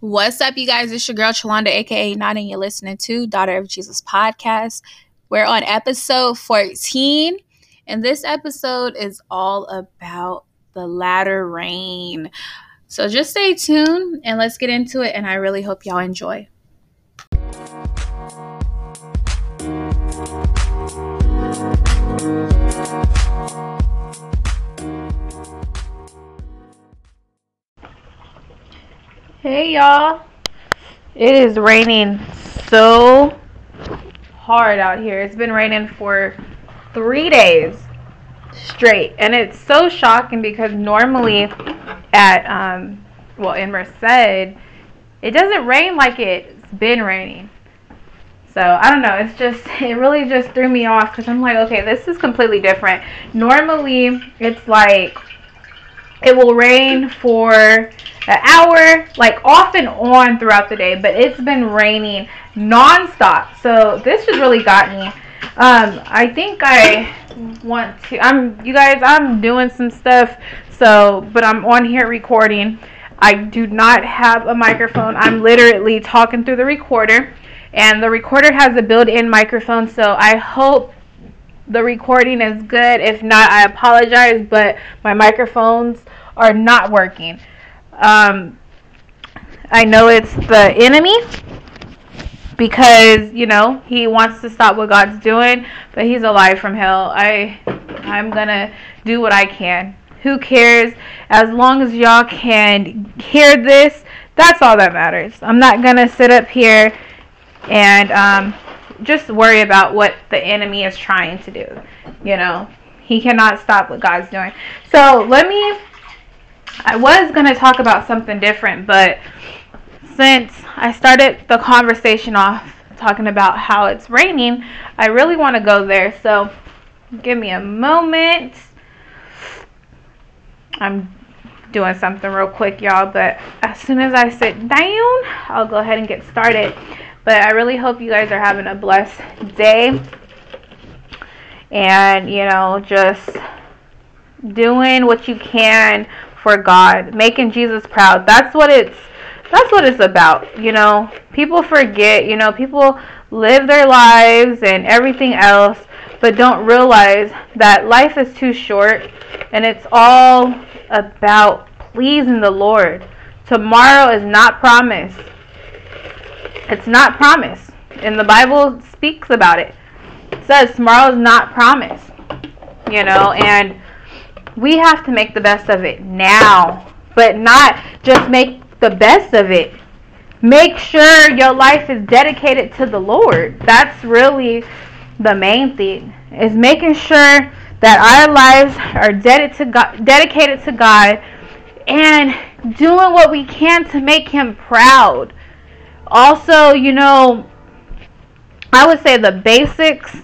What's up, you guys? It's your girl Chalonda, aka Not, and you're listening to Daughter of Jesus podcast. We're on episode 14, and this episode is all about the latter rain. So just stay tuned and let's get into it. And I really hope y'all enjoy. Hey y'all. It is raining so hard out here. It's been raining for three days straight. And it's so shocking because normally at, um, well, in Merced, it doesn't rain like it's been raining. So I don't know. It's just, it really just threw me off because I'm like, okay, this is completely different. Normally, it's like, it will rain for an hour, like off and on throughout the day, but it's been raining nonstop. So this just really got me. Um, I think I want to. I'm you guys. I'm doing some stuff. So, but I'm on here recording. I do not have a microphone. I'm literally talking through the recorder, and the recorder has a built-in microphone. So I hope the recording is good. If not, I apologize, but my microphones are not working. Um, I know it's the enemy because you know he wants to stop what God's doing, but he's alive from hell. I I'm gonna do what I can. Who cares? As long as y'all can hear this, that's all that matters. I'm not gonna sit up here and um, just worry about what the enemy is trying to do. You know, he cannot stop what God's doing. So let me. I was going to talk about something different, but since I started the conversation off talking about how it's raining, I really want to go there. So give me a moment. I'm doing something real quick, y'all, but as soon as I sit down, I'll go ahead and get started. But I really hope you guys are having a blessed day. And, you know, just doing what you can for God, making Jesus proud. That's what it's that's what it's about. You know, people forget, you know, people live their lives and everything else, but don't realize that life is too short and it's all about pleasing the Lord. Tomorrow is not promised. It's not promised. And the Bible speaks about it. It says tomorrow is not promised. You know, and we have to make the best of it now, but not just make the best of it. Make sure your life is dedicated to the Lord. That's really the main thing. Is making sure that our lives are dedicated to God, dedicated to God and doing what we can to make him proud also, you know, I would say the basics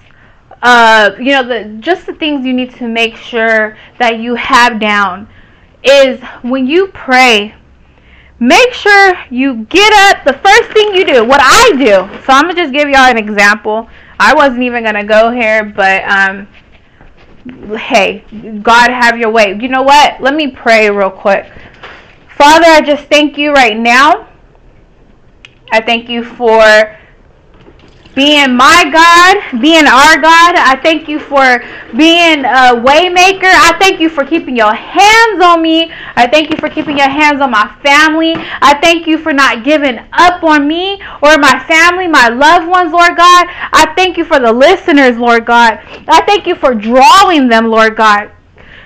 uh, you know, the just the things you need to make sure that you have down is when you pray, make sure you get up. The first thing you do, what I do. So I'm gonna just give y'all an example. I wasn't even gonna go here, but um, hey, God have your way. You know what? Let me pray real quick. Father, I just thank you right now I thank you for being my God, being our God. I thank you for being a waymaker. I thank you for keeping your hands on me. I thank you for keeping your hands on my family. I thank you for not giving up on me or my family, my loved ones, Lord God. I thank you for the listeners, Lord God. I thank you for drawing them, Lord God.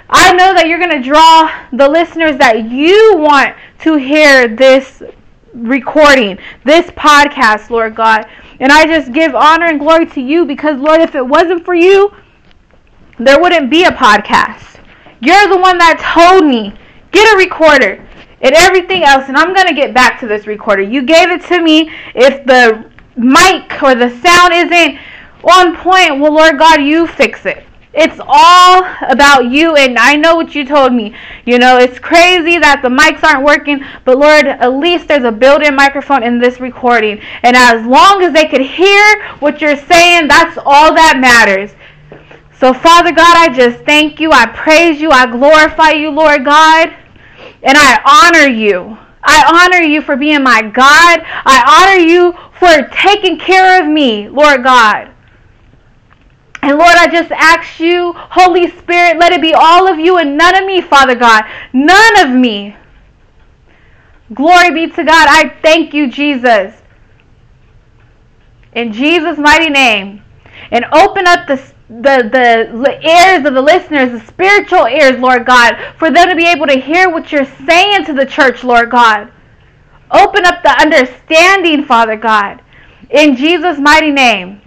I know that you're going to draw the listeners that you want to hear this recording, this podcast, Lord God. And I just give honor and glory to you because, Lord, if it wasn't for you, there wouldn't be a podcast. You're the one that told me, get a recorder and everything else. And I'm going to get back to this recorder. You gave it to me. If the mic or the sound isn't on point, well, Lord God, you fix it. It's all about you, and I know what you told me. You know, it's crazy that the mics aren't working, but Lord, at least there's a built in microphone in this recording. And as long as they could hear what you're saying, that's all that matters. So, Father God, I just thank you. I praise you. I glorify you, Lord God. And I honor you. I honor you for being my God. I honor you for taking care of me, Lord God. And Lord, I just ask you, Holy Spirit, let it be all of you and none of me, Father God. None of me. Glory be to God. I thank you, Jesus. In Jesus' mighty name. And open up the the, the ears of the listeners, the spiritual ears, Lord God, for them to be able to hear what you're saying to the church, Lord God. Open up the understanding, Father God. In Jesus' mighty name.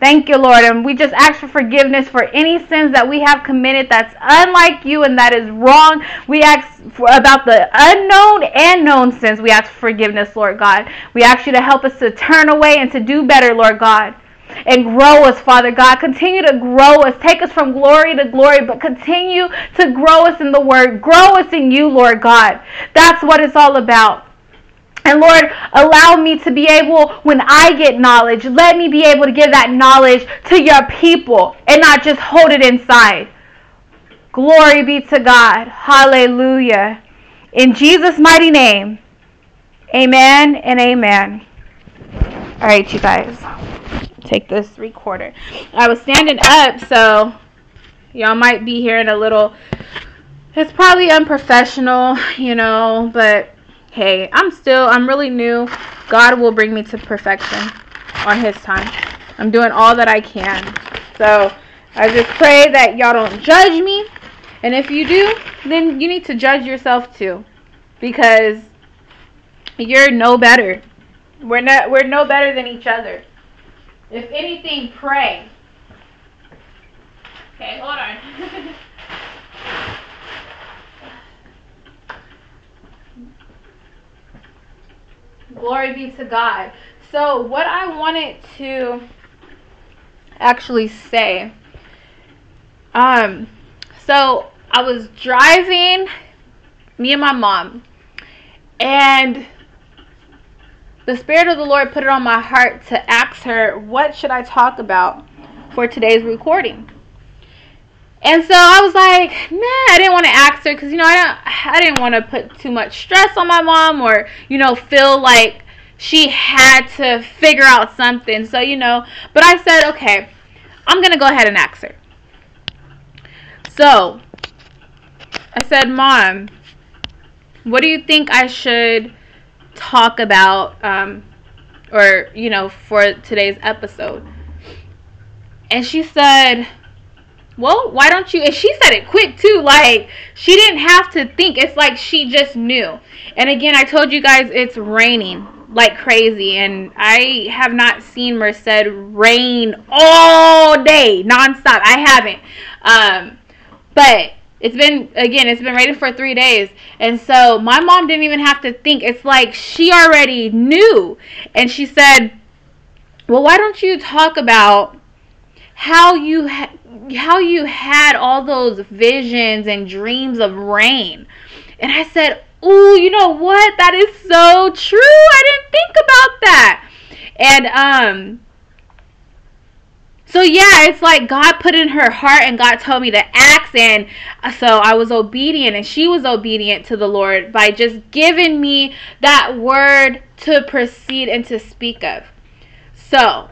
Thank you, Lord. And we just ask for forgiveness for any sins that we have committed that's unlike you and that is wrong. We ask for, about the unknown and known sins. We ask for forgiveness, Lord God. We ask you to help us to turn away and to do better, Lord God. And grow us, Father God. Continue to grow us. Take us from glory to glory, but continue to grow us in the Word. Grow us in you, Lord God. That's what it's all about. And Lord, allow me to be able, when I get knowledge, let me be able to give that knowledge to your people and not just hold it inside. Glory be to God. Hallelujah. In Jesus' mighty name, amen and amen. All right, you guys, take this recorder. I was standing up, so y'all might be hearing a little, it's probably unprofessional, you know, but hey, I'm still, I'm really new. God will bring me to perfection on His time. I'm doing all that I can. So I just pray that y'all don't judge me. And if you do, then you need to judge yourself too. Because you're no better. We're not we're no better than each other. If anything, pray. Okay, hold on. Glory be to God. So, what I wanted to actually say, um, so I was driving, me and my mom, and the Spirit of the Lord put it on my heart to ask her, What should I talk about for today's recording? And so I was like, nah, I didn't want to ask her because you know I don't, I didn't want to put too much stress on my mom or you know feel like she had to figure out something. So you know, but I said, okay, I'm gonna go ahead and ask her. So I said, Mom, what do you think I should talk about, um, or you know, for today's episode? And she said well, why don't you? And she said it quick too. Like she didn't have to think. It's like she just knew. And again, I told you guys it's raining like crazy, and I have not seen Merced rain all day nonstop. I haven't. Um, but it's been again, it's been raining for three days, and so my mom didn't even have to think. It's like she already knew, and she said, "Well, why don't you talk about?" how you ha- how you had all those visions and dreams of rain. And I said, "Ooh, you know what? That is so true. I didn't think about that." And um so yeah, it's like God put in her heart and God told me to act and so I was obedient and she was obedient to the Lord by just giving me that word to proceed and to speak of. So,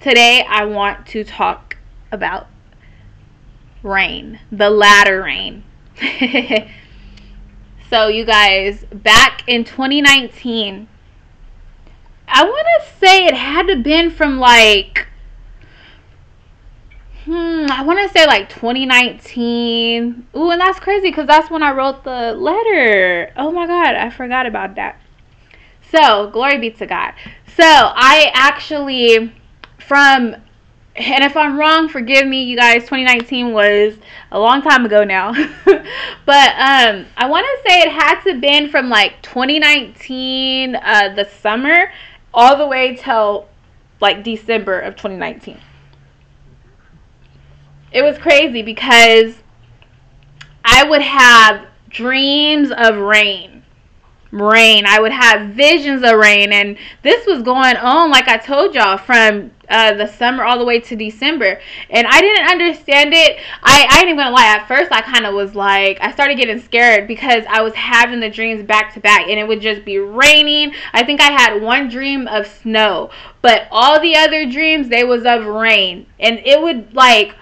today I want to talk about rain, the latter rain. so, you guys, back in 2019, I want to say it had to been from like hmm, I want to say like 2019. Ooh, and that's crazy because that's when I wrote the letter. Oh my God, I forgot about that. So, glory be to God. So, I actually, from and if I'm wrong, forgive me, you guys. 2019 was a long time ago now, but um, I want to say it had to been from like 2019, uh, the summer, all the way till like December of 2019. It was crazy because I would have dreams of rain rain. I would have visions of rain. And this was going on, like I told y'all, from uh, the summer all the way to December. And I didn't understand it. I, I ain't even gonna lie. At first, I kind of was like, I started getting scared because I was having the dreams back to back and it would just be raining. I think I had one dream of snow, but all the other dreams, they was of rain. And it would like,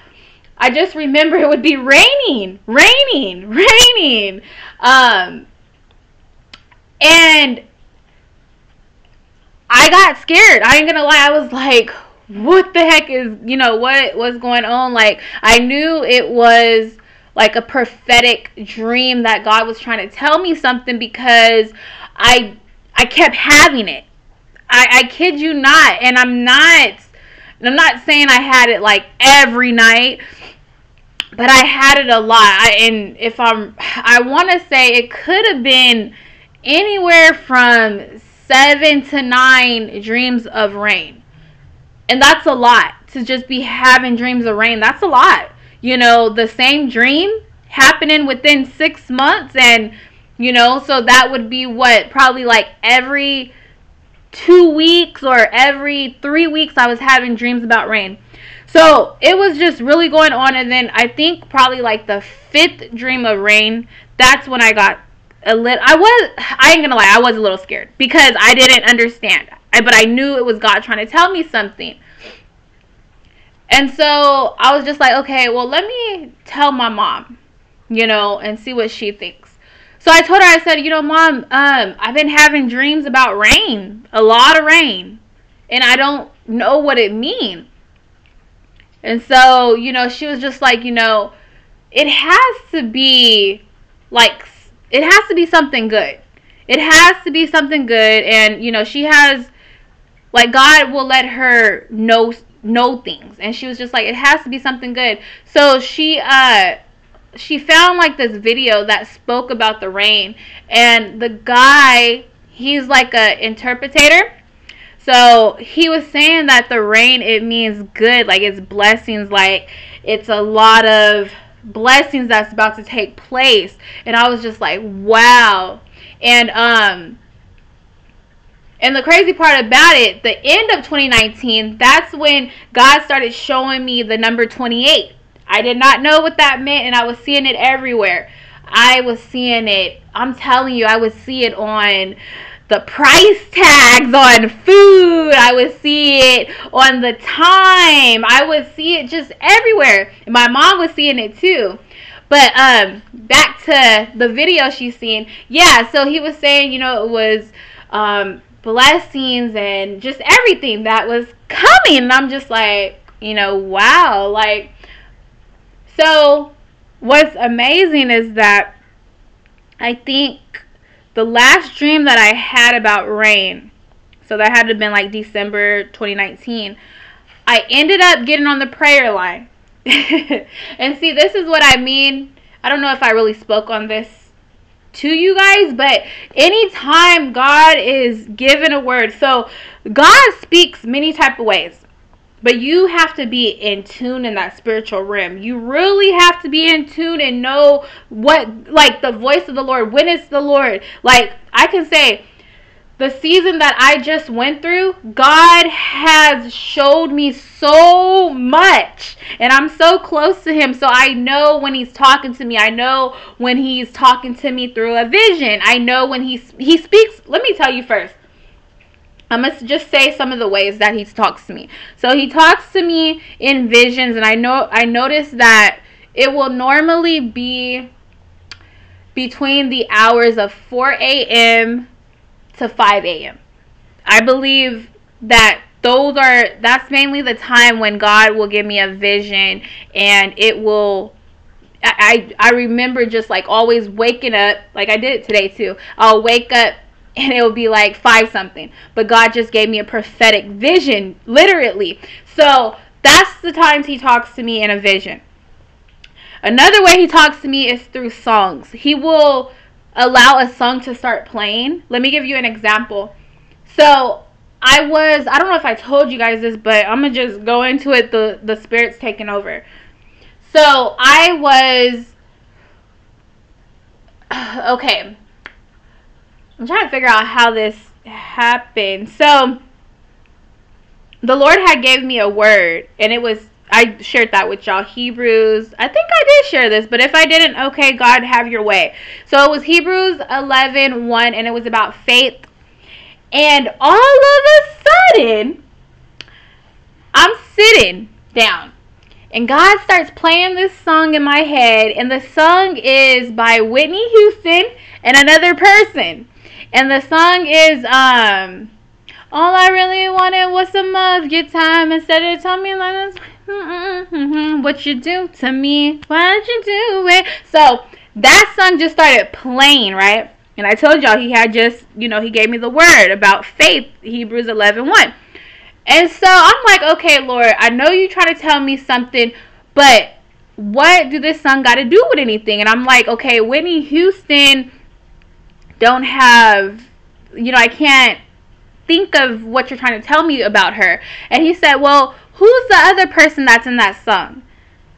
I just remember it would be raining, raining, raining. Um, and I got scared. I ain't gonna lie. I was like, what the heck is, you know, what was going on? Like, I knew it was like a prophetic dream that God was trying to tell me something because I I kept having it. I, I kid you not. And I'm not I'm not saying I had it like every night, but I had it a lot. I, and if I'm I want to say it could have been anywhere from 7 to 9 dreams of rain and that's a lot to just be having dreams of rain. That's a lot. You know, the same dream happening within six months. And, you know, so that would be what? Probably like every two weeks or every three weeks I was having dreams about rain. So it was just really going on. And then I think probably like the fifth dream of rain, that's when I got a little, I was, I ain't gonna lie, I was a little scared because I didn't understand. I, but I knew it was God trying to tell me something. And so I was just like, okay, well, let me tell my mom, you know, and see what she thinks. So I told her, I said, you know, mom, um, I've been having dreams about rain, a lot of rain, and I don't know what it means. And so, you know, she was just like, you know, it has to be like, it has to be something good. It has to be something good. And, you know, she has like God will let her know know things, and she was just like, it has to be something good. So she uh she found like this video that spoke about the rain, and the guy he's like a interpreter. So he was saying that the rain it means good, like it's blessings, like it's a lot of blessings that's about to take place. And I was just like, wow. And um and the crazy part about it, the end of 2019, that's when God started showing me the number 28. I did not know what that meant, and I was seeing it everywhere. I was seeing it, I'm telling you, I would see it on the price tags on food. I would see it on the time. I would see it just everywhere. And my mom was seeing it too. But um back to the video she's seen. Yeah, so he was saying, you know, it was um blessings and just everything that was coming. And I'm just like, you know, wow. Like, so what's amazing is that I think the last dream that I had about rain, so that had to have been like December 2019, I ended up getting on the prayer line. and see, this is what I mean. I don't know if I really spoke on this to you guys, but anytime God is given a word, so God speaks many type of ways. But you have to be in tune in that spiritual realm. You really have to be in tune and know what, like, the voice of the Lord. When it's the Lord. Like, I can say, the season that I just went through, God has showed me so much. And I'm so close to Him. So I know when He's talking to me. I know when He's talking to me through a vision. I know when He, he speaks. Let me tell you first. I must just say some of the ways that he talks to me. So he talks to me in visions, and I know I notice that it will normally be between the hours of 4 a.m to 5 a.m. I believe that those are that's mainly the time when God will give me a vision and it will I, I remember just like always waking up like I did it today too. I'll wake up and it will be like five something. But God just gave me a prophetic vision, literally. So that's the times he talks to me in a vision. Another way he talks to me is through songs. He will allow a song to start playing. Let me give you an example. So I was I don't know if I told you guys this, but I'm gonna just go into it. The the spirit's taking over. So I was okay. I'm trying to figure out how this happened. So the Lord had gave me a word and it was I shared that with y'all. Hebrews. I think I did share this, but if I didn't, okay, God, have your way. So it was Hebrews 11 1, and it was about faith. And all of a sudden, I'm sitting down. And God starts playing this song in my head. And the song is by Whitney Houston and another person. And the song is um all I really wanted was some of time instead of telling me like what you do to me. Why'd you do it? So that song just started playing, right? And I told y'all he had just, you know, he gave me the word about faith, Hebrews 11 1. And so I'm like, okay, Lord, I know you try to tell me something, but what do this song got to do with anything? And I'm like, okay, Whitney Houston don't have, you know, I can't think of what you're trying to tell me about her. And he said, well, who's the other person that's in that song?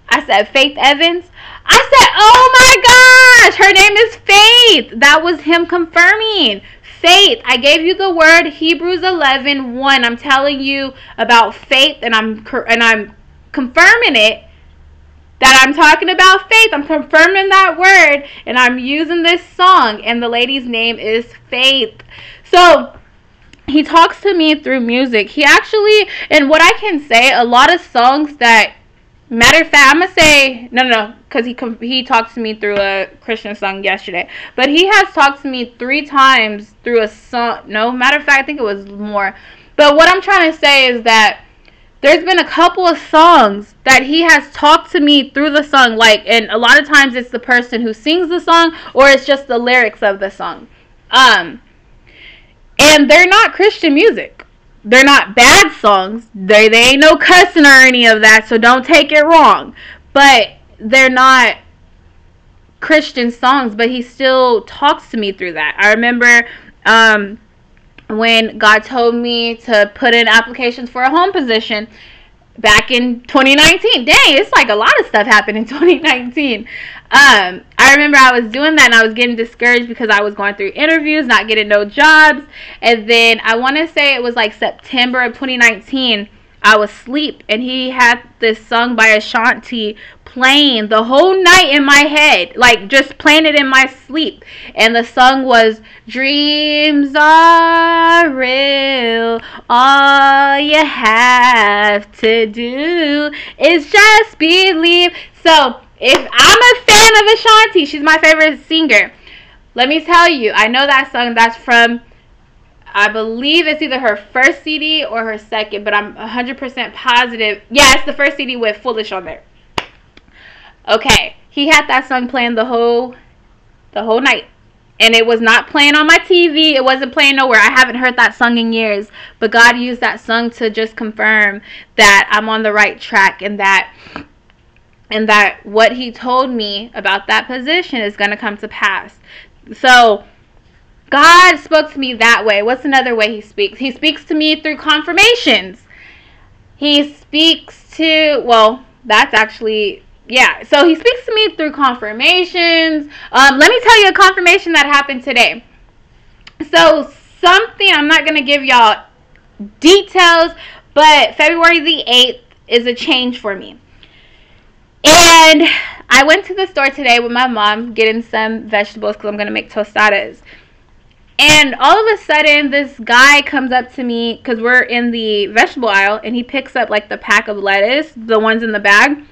I said, Faith Evans. I said, oh my gosh, her name is Faith. That was him confirming. Faith. I gave you the word Hebrews 11 1. I'm telling you about faith and I'm and I'm confirming it that I'm talking about faith. I'm confirming that word and I'm using this song and the lady's name is Faith. So, he talks to me through music. He actually, and what I can say, a lot of songs that Matter of fact, I'm gonna say no, no, no, because he he talked to me through a Christian song yesterday. But he has talked to me three times through a song. No, matter of fact, I think it was more. But what I'm trying to say is that there's been a couple of songs that he has talked to me through the song, like, and a lot of times it's the person who sings the song or it's just the lyrics of the song. Um, and they're not Christian music they're not bad songs. They they ain't no cussing or any of that, so don't take it wrong. But they're not Christian songs, but he still talks to me through that. I remember um, when God told me to put in applications for a home position back in 2019. Dang, it's like a lot of stuff happened in 2019. Um, I remember I was doing that and I was getting discouraged because I was going through interviews, not getting no jobs. And then I want to say it was like September of 2019. I was asleep and he had this song by Ashanti playing the whole night in my head, like just playing it in my sleep. And the song was Dreams are real. All you have to do is just believe. So if I'm a fan of Ashanti, she's my favorite singer. Let me tell you, I know that song. That's from, I believe it's either her first CD or her second, but I'm 100% positive. Yeah, it's the first CD with Foolish on there. Okay, he had that song playing the whole, the whole night, and it was not playing on my TV. It wasn't playing nowhere. I haven't heard that song in years, but God used that song to just confirm that I'm on the right track and that and that what he told me about that position is going to come to pass. So, God spoke to me that way. What's another way he speaks? He speaks to me through confirmations. He speaks to, well, that's actually, yeah. So, he speaks to me through confirmations. Um, let me tell you a confirmation that happened today. So, something, I'm not going to give y'all details, but February the 8th is a change for me. And I went to the store today with my mom getting some vegetables because I'm going to make tostadas. And all of a sudden, this guy comes up to me because we're in the vegetable aisle and he picks up like the pack of lettuce, the ones in the bag.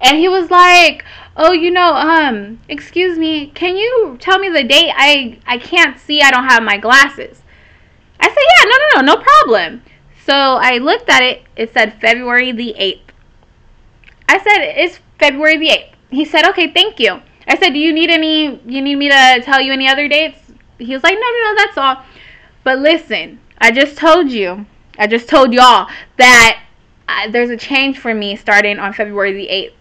And he was like, "Oh, you know, um, excuse me, can you tell me the date? I I can't see. I don't have my glasses." I said, "Yeah, no, no, no, no problem." So I looked at it. It said February the 8th. I said, "It's February the 8th. He said, okay, thank you. I said, do you need any, you need me to tell you any other dates? He was like, no, no, no, that's all. But listen, I just told you, I just told y'all that I, there's a change for me starting on February the 8th.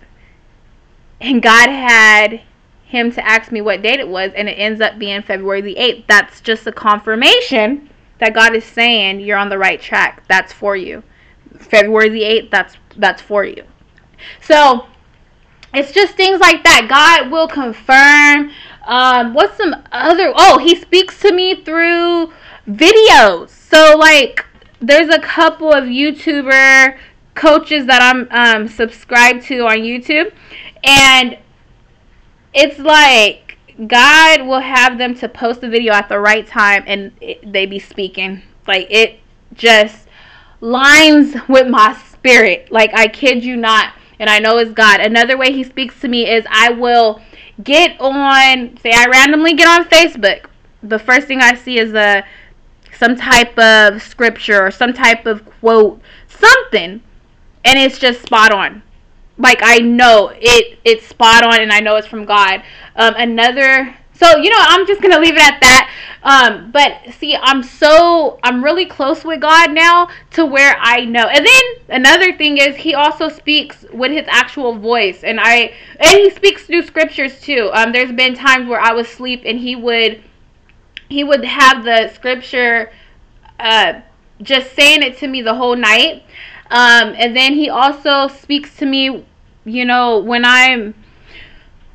And God had him to ask me what date it was, and it ends up being February the 8th. That's just a confirmation that God is saying you're on the right track. That's for you. February the 8th, that's that's for you. So it's just things like that. God will confirm Um, what's some other? Oh, he speaks to me through videos. So like, there's a couple of YouTuber coaches that I'm um, subscribed to on YouTube, and it's like God will have them to post a video at the right time, and it, they be speaking like it just lines with my spirit. Like I kid you not, and I know it's God. Another way He speaks to me is I will get on. Say I randomly get on Facebook. The first thing I see is a some type of scripture or some type of quote, something, and it's just spot on. Like I know it, it's spot on, and I know it's from God. Um, another, so you know, I'm just gonna leave it at that. Um, but see, I'm so I'm really close with God now to where I know. And then another thing is He also speaks with His actual voice, and I and He speaks through scriptures too. Um, there's been times where I was asleep and He would he would have the scripture uh, just saying it to me the whole night. Um, and then he also speaks to me, you know, when I'm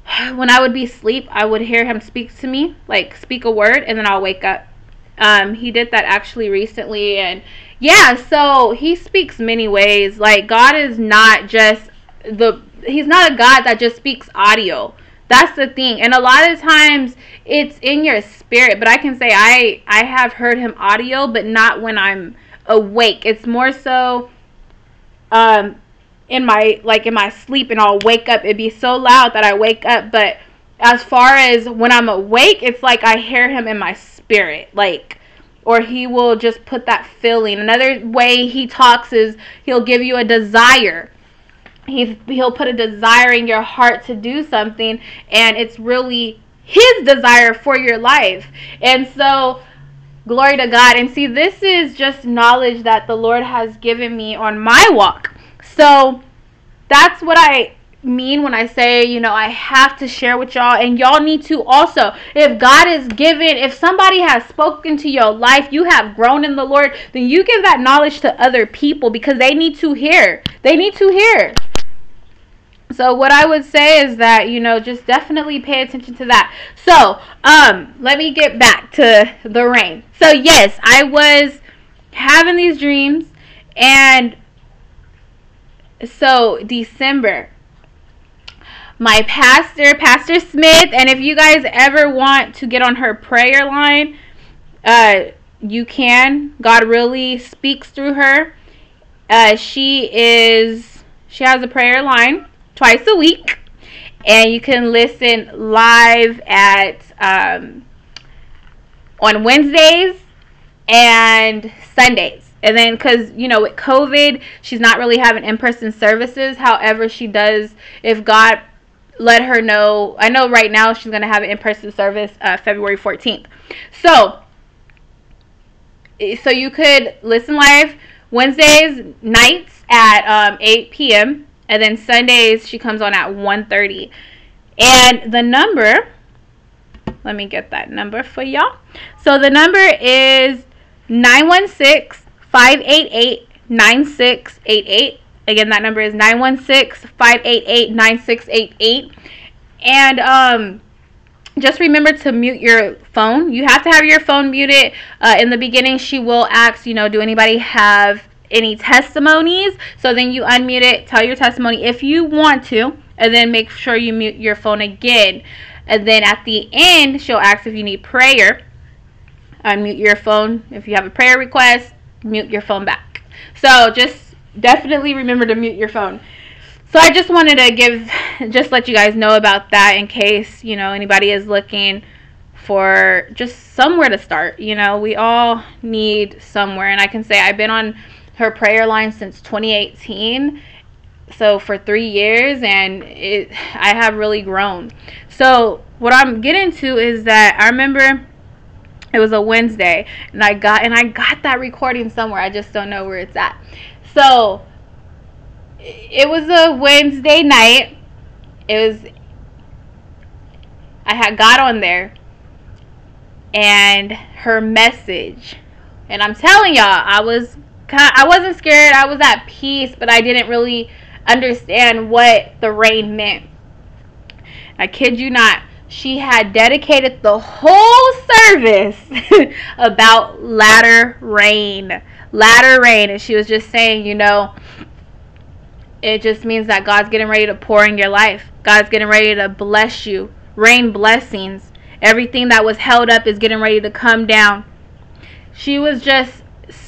when I would be asleep, I would hear him speak to me, like speak a word, and then I'll wake up. Um, he did that actually recently, and yeah, so he speaks many ways. Like God is not just the he's not a God that just speaks audio. That's the thing. And a lot of times it's in your spirit, but I can say I I have heard him audio, but not when I'm awake. It's more so um in my like in my sleep and I'll wake up. It'd be so loud that I wake up, but as far as when I'm awake, it's like I hear him in my spirit. Like or he will just put that feeling. Another way he talks is he'll give you a desire he's he'll put a desire in your heart to do something and it's really his desire for your life and so glory to god and see this is just knowledge that the lord has given me on my walk so that's what i mean when I say, you know, I have to share with y'all and y'all need to also. If God is given, if somebody has spoken to your life, you have grown in the Lord, then you give that knowledge to other people because they need to hear. They need to hear. So what I would say is that, you know, just definitely pay attention to that. So, um, let me get back to the rain. So yes, I was having these dreams and so December my pastor, Pastor Smith, and if you guys ever want to get on her prayer line, uh, you can. God really speaks through her. Uh, she is she has a prayer line twice a week, and you can listen live at um, on Wednesdays and Sundays. And then, because, you know, with COVID, she's not really having in person services. However, she does, if God let her know, I know right now she's going to have an in person service uh, February 14th. So, so you could listen live Wednesdays nights at um, 8 p.m and then Sundays she comes on at 1:30. And the number let me get that number for y'all. So the number is 916-588-9688. Again, that number is 916-588-9688. And um just remember to mute your phone. You have to have your phone muted. Uh, in the beginning, she will ask, you know, do anybody have any testimonies. So then you unmute it, tell your testimony if you want to, and then make sure you mute your phone again. And then at the end, she'll ask if you need prayer. Unmute your phone. If you have a prayer request, mute your phone back. So just definitely remember to mute your phone. So I just wanted to give, just let you guys know about that in case, you know, anybody is looking for just somewhere to start. You know, we all need somewhere. And I can say I've been on her prayer line since 2018 so for three years and it i have really grown so what i'm getting to is that i remember it was a wednesday and i got and i got that recording somewhere i just don't know where it's at so it was a wednesday night it was i had got on there and her message and i'm telling y'all i was I wasn't scared. I was at peace, but I didn't really understand what the rain meant. I kid you not. She had dedicated the whole service about latter rain. Latter rain. And she was just saying, you know, it just means that God's getting ready to pour in your life. God's getting ready to bless you. Rain blessings. Everything that was held up is getting ready to come down. She was just,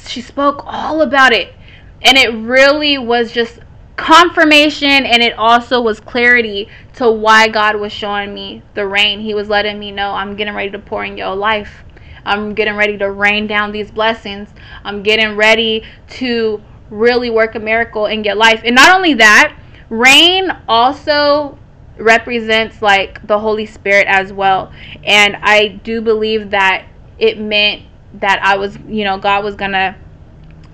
she spoke all about it. And it really was just confirmation and it also was clarity to why God was showing me the rain. He was letting me know I'm getting ready to pour in your life. I'm getting ready to rain down these blessings. I'm getting ready to really work a miracle in your life. And not only that, rain also represents like the Holy Spirit as well. And I do believe that it meant that I was, you know, God was going to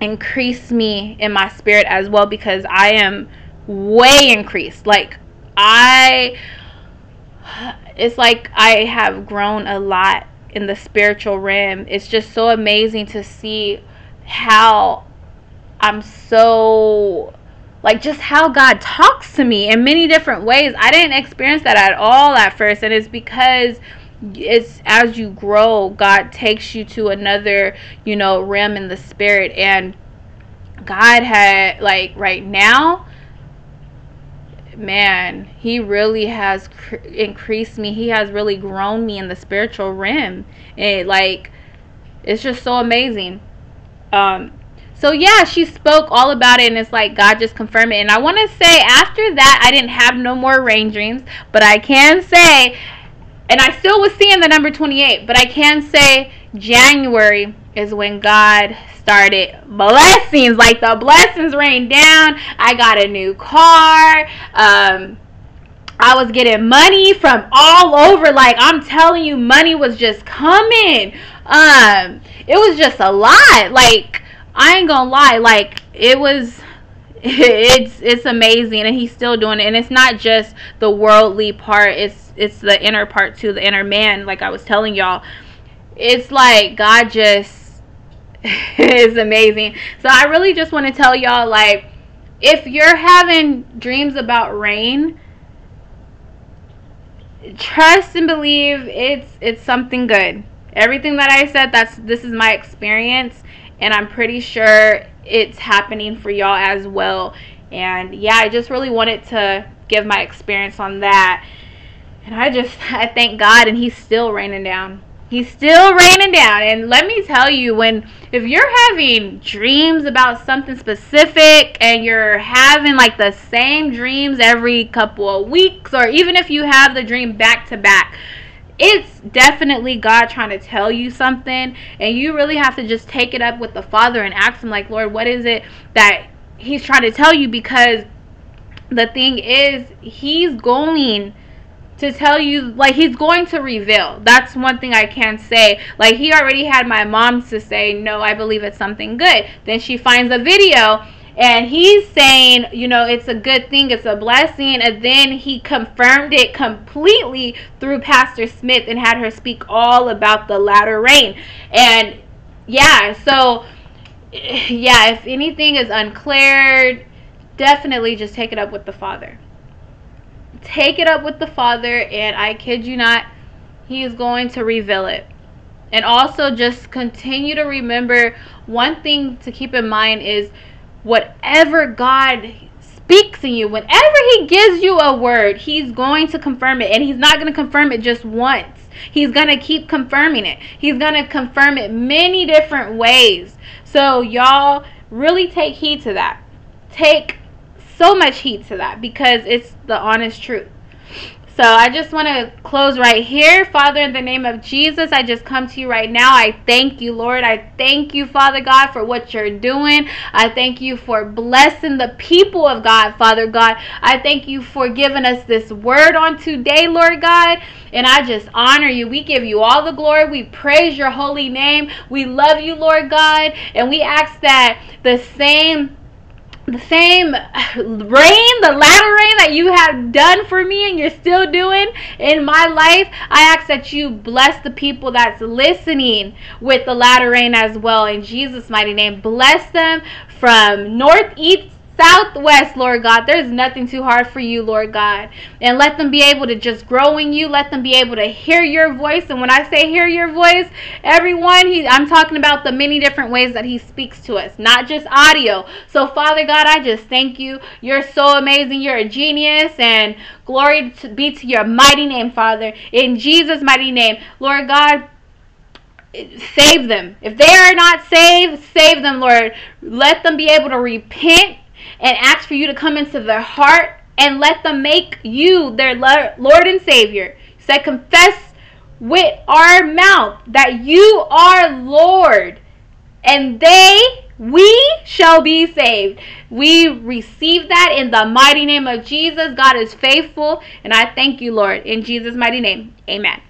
increase me in my spirit as well because I am way increased. Like I it's like I have grown a lot in the spiritual realm. It's just so amazing to see how I'm so like just how God talks to me in many different ways. I didn't experience that at all at first and it's because it's as you grow god takes you to another you know realm in the spirit. And god had like right now man he really has cr- increased me. He has really grown me in the spiritual realm. And like it's just so amazing. Um so yeah she spoke all about it and it's like god just confirmed it. And i want to say after that i didn't have no more rain dreams but i can say and I still was seeing the number 28, but I can say January is when God started blessings. Like the blessings rained down. I got a new car. Um, I was getting money from all over. Like I'm telling you, money was just coming. Um, it was just a lot. Like I ain't gonna lie. Like it was it's it's amazing and he's still doing it and it's not just the worldly part it's it's the inner part too the inner man like i was telling y'all it's like god just is amazing so i really just want to tell y'all like if you're having dreams about rain trust and believe it's it's something good everything that i said that's this is my experience and i'm pretty sure it's happening for y'all as well. And yeah, I just really wanted to give my experience on that. And I just, I thank God, and He's still raining down. He's still raining down. And let me tell you, when, if you're having dreams about something specific and you're having like the same dreams every couple of weeks, or even if you have the dream back to back, it's definitely God trying to tell you something, and you really have to just take it up with the Father and ask Him, like, Lord, what is it that He's trying to tell you? Because the thing is, He's going to tell you like he's going to reveal. That's one thing i can say. Like he already had my mom to say no i believe it's something good. Then she finds a video and he's saying you know it's a good thing it's a blessing. And then he confirmed it completely through pastor smith and had her speak all about the latter rain. And yeah so yeah if anything is unclear definitely just take it up with the father take it up with the father and i kid you not he is going to reveal it and also just continue to remember one thing to keep in mind is whatever God speaks in you, whenever He gives you a word, He's going to confirm it. And He's not going to confirm it just once, He's going to keep confirming it. He's going to confirm it many different ways. So, y'all really take heed to that. Take so much heat to that because it's the honest truth. So I just want to close right here. Father, in the name of Jesus, I just come to you right now. I thank you, Lord. I thank you, Father God, for what you're doing. I thank you for blessing the people of God, Father God. I thank you for giving us this word on today, Lord God. And I just honor you. We give you all the glory. We praise your holy name. We love you, Lord God. And we ask that the same the same rain, the latter rain that you have done for me and you're still doing in my life, I ask that you bless the people that's listening with the latter rain as well. In Jesus' mighty name, bless them from north, east, southwest, Lord God. There's nothing too hard for you, Lord God. And let them be able to just grow in you. Let them be able to hear your voice. And when I say hear your voice, everyone, he, I'm talking about the many different ways that he speaks to us, not just audio. So, Father God, I just thank you. You're so amazing. You're a genius. And glory to be to your mighty name, Father. In Jesus' mighty name, Lord God save them. If they are not saved, save them, Lord. Let them be able to repent and ask for you to come into their heart and let them make you their Lord and Savior. Said, confess with our mouth that you are Lord, and they, we shall be saved. We receive that in the mighty name of Jesus. God is faithful, and I thank you, Lord, in Jesus' mighty name. Amen.